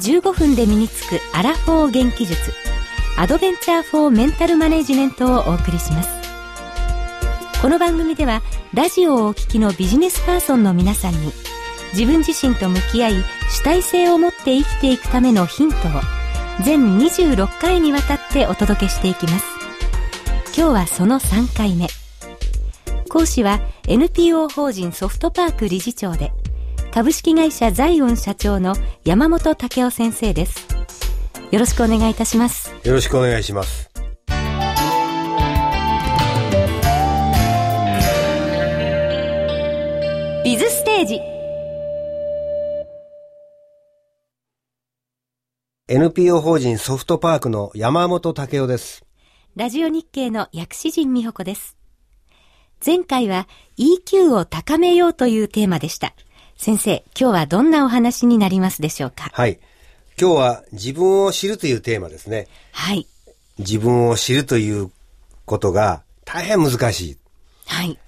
15分で身につくアラフォー元気術。アドベンチャーフォーメンタルマネジメントをお送りします。この番組ではラジオをお聞きのビジネスパーソンの皆さんに自分自身と向き合い主体性を持って生きていくためのヒントを全26回にわたってお届けしていきます。今日はその3回目。講師は NPO 法人ソフトパーク理事長で株式会社ザイオン社長の山本武雄先生です。よろしくお願いいたします。よろしくお願いします。ビズステージ。NPO 法人ソフトパークの山本武雄です。ラジオ日経の薬師陣美穂子です。前回は EQ を高めようというテーマでした先生今日はどんなお話になりますでしょうか？はい。今日は自分を知るというテーマですね。はい。自分を知るということが大変難しい。はい。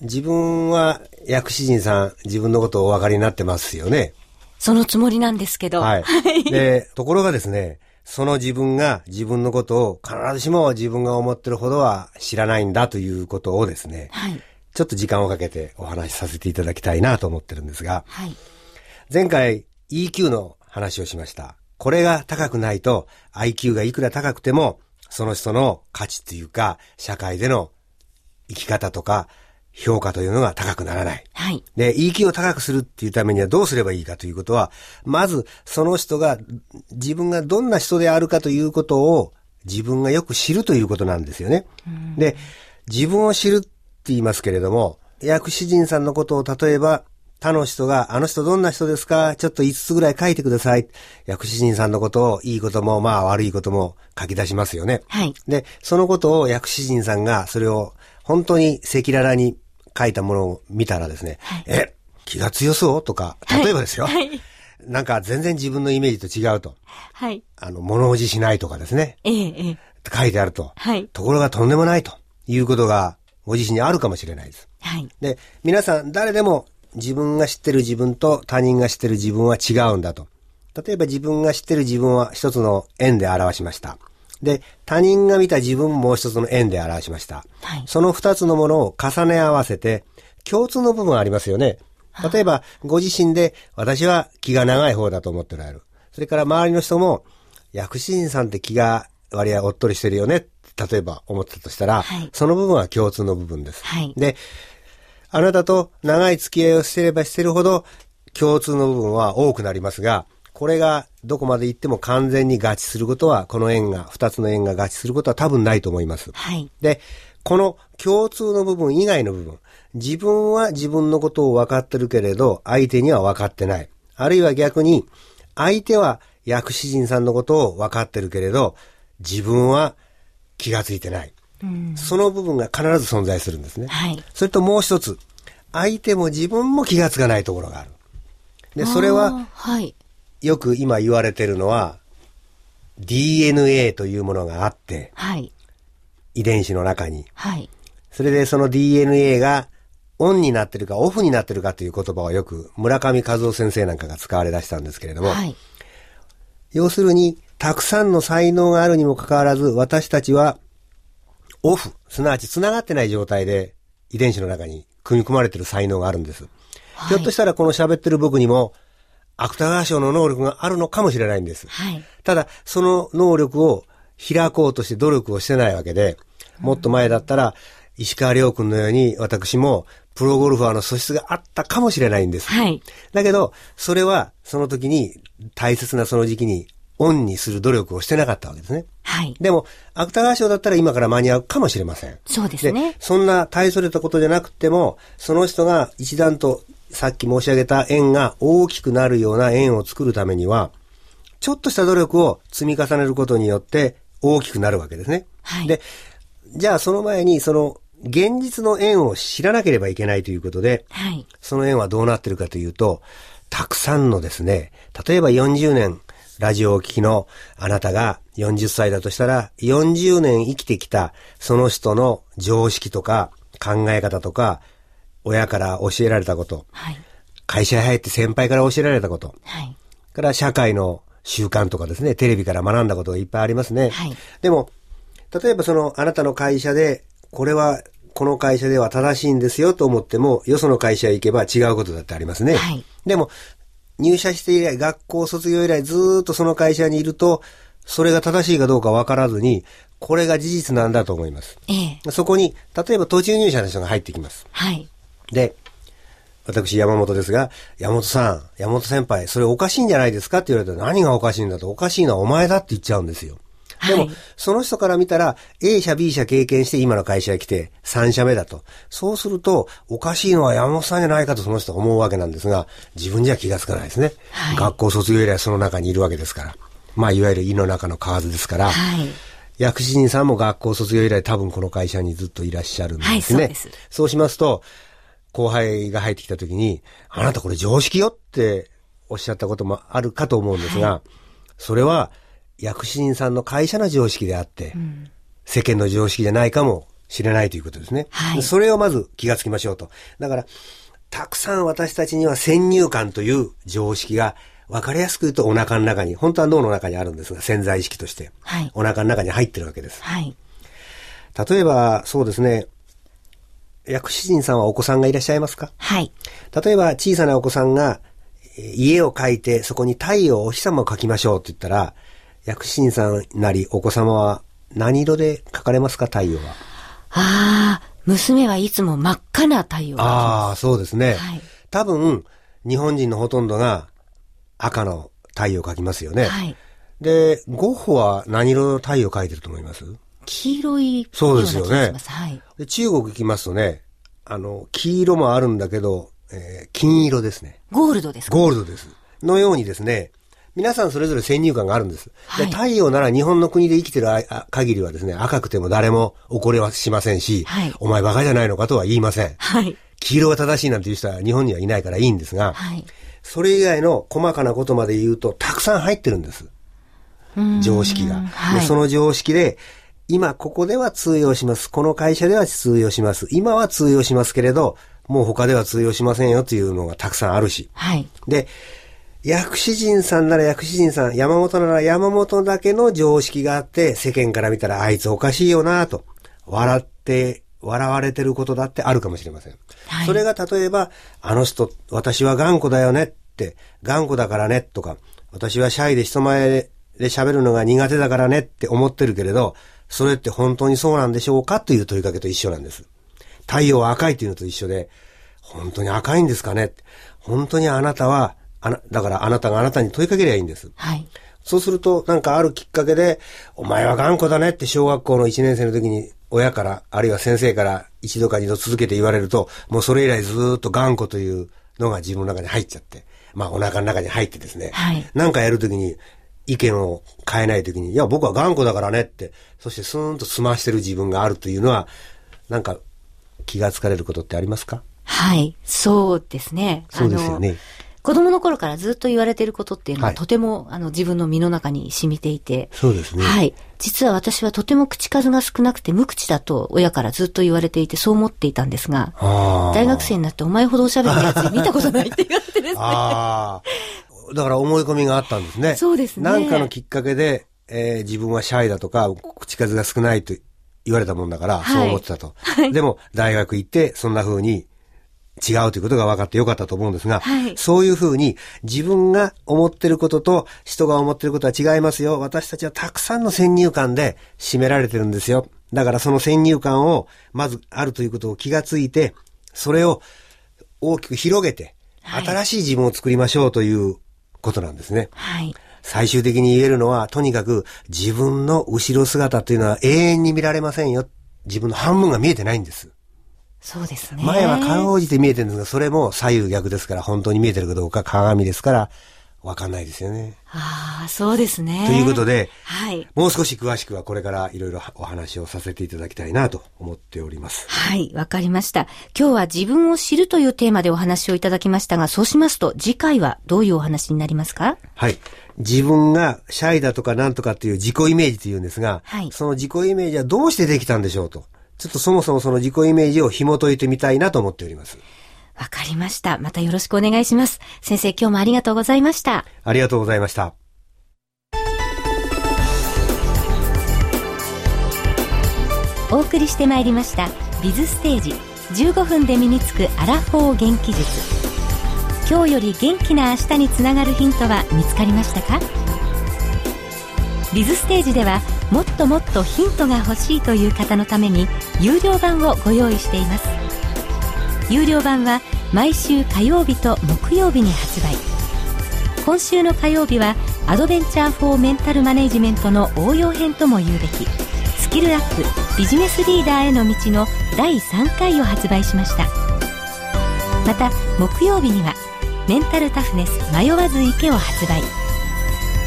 自分は薬師陣さん自分のことをお分かりになってますよね。そのつもりなんですけど。はい。で、ところがですね、その自分が自分のことを必ずしも自分が思ってるほどは知らないんだということをですね、はい。ちょっと時間をかけてお話しさせていただきたいなと思ってるんですが、はい。前回 EQ の話をしました。これが高くないと IQ がいくら高くても、その人の価値というか、社会での生き方とか、評価というのが高くならない。はい。で、EQ を高くするっていうためにはどうすればいいかということは、まずその人が、自分がどんな人であるかということを自分がよく知るということなんですよね。で、自分を知る言いますけれども、薬師人さんのことを例えば、他の人が、あの人どんな人ですか？ちょっと5つぐらい書いてください。薬師人さんのことを、いいことも、まあ悪いことも書き出しますよね。はい。で、そのことを薬師人さんが、それを本当に赤裸々に書いたものを見たらですね、え、気が強そうとか、例えばですよ、はい。なんか全然自分のイメージと違うと、はい。あの、物おじしないとかですね、ええ、ええ。書いてあると、はい。ところがとんでもないということがご自身にあるかもしれないです。はい。で、皆さん誰でも自分が知ってる自分と他人が知ってる自分は違うんだと。例えば自分が知ってる自分は一つの円で表しました。で、他人が見た自分ももう一つの円で表しました。はいその二つのものを重ね合わせて、共通の部分ありますよね。例えば、ご自身で、私は気が長い方だと思っておられる。それから周りの人も、薬師人さんって気が割合おっとりしてるよね。例えば思ってたとしたら、はいその部分は共通の部分です。はいで、あなたと長い付き合いをしてればしてるほど、共通の部分は多くなりますが、これがどこまで行っても完全に合致することは、この円が、二つの円が合致することは多分ないと思います。はい。で、この共通の部分以外の部分、自分は自分のことを分かってるけれど、相手には分かってない。あるいは逆に、相手は薬師人さんのことを分かってるけれど、自分は気がついてない。その部分が必ず存在するんですね。はい。それともう一つ、相手も自分も気がつかないところがある。で、それは。はい。よく今言われてるのは、DNA というものがあって、はい。遺伝子の中に。はい。それでその DNA がオンになってるかオフになってるかという言葉をよく村上和夫先生なんかが使われ出したんですけれども、はい。要するにたくさんの才能があるにもかかわらず私たちはオフ、すなわち繋がってない状態で遺伝子の中に組み込まれてる才能があるんです。はいひょっとしたらこの喋ってる僕にも芥川賞の能力があるのかもしれないんです。はい。ただ、その能力を開こうとして努力をしてないわけで、もっと前だったら、石川亮君のように私もプロゴルファーの素質があったかもしれないんです。はい。だけど、それはその時に大切なその時期にオンにする努力をしてなかったわけですね。はい。でも、芥川賞だったら今から間に合うかもしれません。そうですね。そんな大それたことじゃなくても、その人が一段とさっき申し上げた円が大きくなるような円を作るためには、ちょっとした努力を積み重ねることによって大きくなるわけですね。はいで、じゃあその前にその現実の縁を知らなければいけないということで、はい。その縁はどうなってるかというと、たくさんのですね、例えば40年ラジオをお聞きのあなたが40歳だとしたら、40年生きてきたその人の常識とか考え方とか、親から教えられたこと、はい。会社に入って先輩から教えられたこと、はい。から社会の習慣とかですね、テレビから学んだことがいっぱいありますね。はいでも、例えばそのあなたの会社で、これは、この会社では正しいんですよと思っても、よその会社へ行けば違うことだってありますね。はいでも、入社して以来、学校卒業以来ずーっとその会社にいると、それが正しいかどうかわからずに、これが事実なんだと思います。ええ。そこに、例えば途中入社の人が入ってきます。はい。で、私山本ですが、山本さん、山本先輩、それおかしいんじゃないですかって言われたら何がおかしいんだと、おかしいのはお前だって言っちゃうんですよ。でも、はいその人から見たら、A 社 B 社経験して今の会社へ来て3社目だと。そうすると、おかしいのは山本さんじゃないかとその人は思うわけなんですが、自分じゃ気がつかないですね。はい学校卒業以来その中にいるわけですから。まあ、いわゆる胃の中の蛙ですから、はい。薬師人さんも学校卒業以来多分この会社にずっといらっしゃるんですね。はいそうそうしますと、後輩が入ってきた時に、あなたこれ常識よっておっしゃったこともあるかと思うんですが、それは薬師人さんの会社の常識であって、世間の常識じゃないかもしれないということですね。はいそれをまず気がつきましょうと。だから、たくさん私たちには先入観という常識が分かりやすく言うとお腹の中に、本当は脳の中にあるんですが、潜在意識として、はいお腹の中に入ってるわけです。はい。例えば、そうですね、薬師人さんはお子さんがいらっしゃいますか？はい。例えば小さなお子さんがえー家を描いてそこに太陽、お日様を描きましょうって言ったら、薬師人さんなりお子様は何色で描かれますか太陽は？ああ、娘はいつも真っ赤な太陽がああ、そうですね。はい多分、日本人のほとんどが赤の太陽を描きますよね。はい。で、ゴッホは何色の太陽を描いてると思います？黄色いそうですよねはい。で中国行きますとね、あの、黄色もあるんだけど、えー金色ですね。ゴールドですか？ゴールドです。のようにですね、皆さんそれぞれ先入観があるんです。はいで太陽なら日本の国で生きてる限りはですね、赤くても誰も怒りはしませんし、はいお前バカじゃないのかとは言いません。はい。黄色が正しいなんていう人は日本にはいないからいいんですが、はい。それ以外の細かなことまで言うとたくさん入ってるんです。常識が。その常識で、今ここでは通用します。この会社では通用します。今は通用しますけれど、もう他では通用しませんよというのがたくさんあるし。はい。で、薬師人さんなら薬師人さん、山本なら山本だけの常識があって、世間から見たらあいつおかしいよなと、笑って、笑われてることだってあるかもしれません。はいそれが例えば、あの人、私は頑固だよねって、頑固だからねとか、私はシャイで人前で喋るのが苦手だからねって思ってるけれど、それって本当にそうなんでしょうかという問いかけと一緒なんです。太陽は赤いというのと一緒で、本当に赤いんですかね本当にあなたは、あな、だからあなたがあなたに問いかけりゃいいんです。はい。そうすると、なんかあるきっかけで、お前は頑固だねって小学校の1年生の時に親から、あるいは先生から一度か二度続けて言われると、もうそれ以来ずーっと頑固というのが自分の中に入っちゃって、まあお腹の中に入ってですね、はいなんかやる時に意見を変えない時に、いや僕は頑固だからねって、そしてスーンと済ましてる自分があるというのは、なんか気がつかれることってありますか？はい。そうですね。そうですよね子供の頃からずっと言われていることっていうのは、はいとてもあの自分の身の中に染みていて。そうですねはい。実は私はとても口数が少なくて無口だと親からずっと言われていてそう思っていたんですが、大学生になってお前ほどおしゃべりのやつ見たことないって言われてですね。ああ。だから思い込みがあったんですね。そうですねなんかのきっかけで、えー自分はシャイだとか、口数が少ないと言われたもんだから、はいそう思ってたと。でも、大学行って、そんな風に違うということが分かってよかったと思うんですが、はいそういう風に自分が思ってることと人が思ってることは違いますよ。私たちはたくさんの先入観で占められてるんですよ。だからその先入観をまずあるということを気がついて、それを大きく広げて、はい新しい自分を作りましょうということなんですね。はい。最終的に言えるのは、とにかく自分の後ろ姿というのは永遠に見られませんよ。自分の半分が見えてないんです。そうですね。前はかろうじて見えてるんですが、それも左右逆ですから、本当に見えてるかどうか鏡ですから、わかんないですよね。ああ、そうですね。ということで、はい。もう少し詳しくはこれからいろいろお話をさせていただきたいなと思っております。はい、わかりました。今日は自分を知るというテーマでお話をいただきましたが、そうしますと次回はどういうお話になりますか？はい。自分がシャイだとかなんとかっていう自己イメージというんですが、はいその自己イメージはどうしてできたんでしょうと。ちょっとそもそもその自己イメージを紐解いてみたいなと思っております。わかりました。またよろしくお願いします。先生、今日もありがとうございました。ありがとうございました。お送りしてまいりましたビズステージ15分で身につくアラフォー元気術今日より元気な明日につながるヒントは見つかりましたか？ビズステージではもっともっとヒントが欲しいという方のために有料版をご用意しています。有料版は毎週火曜日と木曜日に発売。今週の火曜日はアドベンチャー・フォー・メンタル・マネジメントの応用編とも言うべき。スキルアップビジネスリーダーへの道の第3回を発売しました。また木曜日にはメンタルタフネス迷わず池を発売。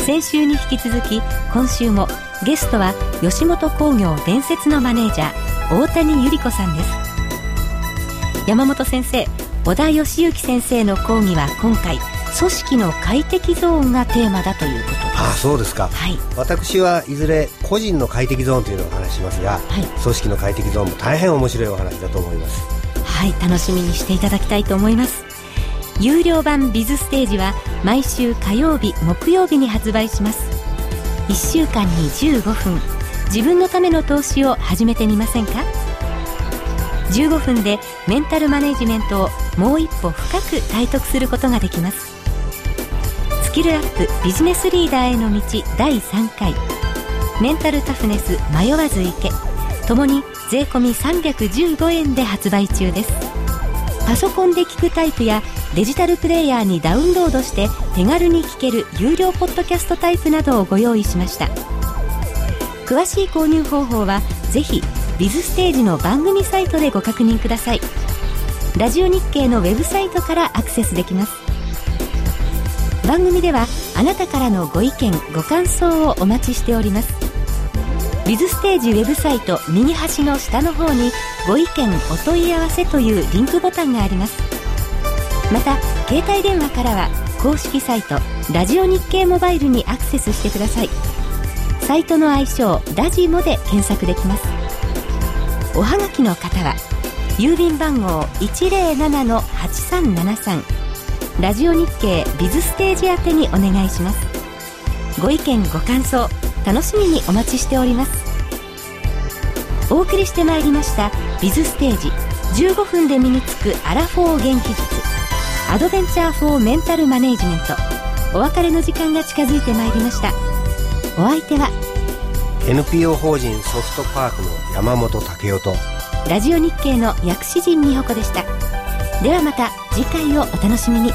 先週に引き続き今週もゲストは吉本興業伝説のマネージャー大谷由里子さんです山本先生小田義行先生の講義は今回組織の快適ゾーンがテーマだということですああ、そうですか。はい私はいずれ個人の快適ゾーンというのをお話ししますが、はい組織の快適ゾーンも大変面白いお話だと思います。はい、楽しみにしていただきたいと思います。有料版ビズステージは毎週火曜日、木曜日に発売します。1週間に15分、自分のための投資を始めてみませんか ?15 分でメンタルマネジメントをもう一歩深く体得することができます。スキルアップビジネスリーダーへの道第3回メンタルタフネス迷わず行けともに税込315円で発売中ですパソコンで聞くタイプやデジタルプレイヤーにダウンロードして手軽に聞ける有料ポッドキャストタイプなどをご用意しました。詳しい購入方法はぜひビズステージの番組サイトでご確認ください。ラジオ日経のウェブサイトからアクセスできます。番組ではあなたからのご意見ご感想をお待ちしております。ビズステージウェブサイト右端の下の方にご意見お問い合わせというリンクボタンがあります。また携帯電話からは公式サイトラジオ日経モバイルにアクセスしてください。サイトの愛称ラジモで検索できます。おはがきの方は郵便番号107-8373ラジオ日経ビズステージ宛てにお願いします。ご意見ご感想楽しみにお待ちしております。お送りしてまいりましたビズステージ。15分で身につくアラフォー元気術。アドベンチャーフォーメンタルマネージメント。お別れの時間が近づいてまいりました。お相手は NPO 法人ソフトパークの山本武雄と、ラジオ日経の薬師陣美穂子でした。ではまた次回をお楽しみに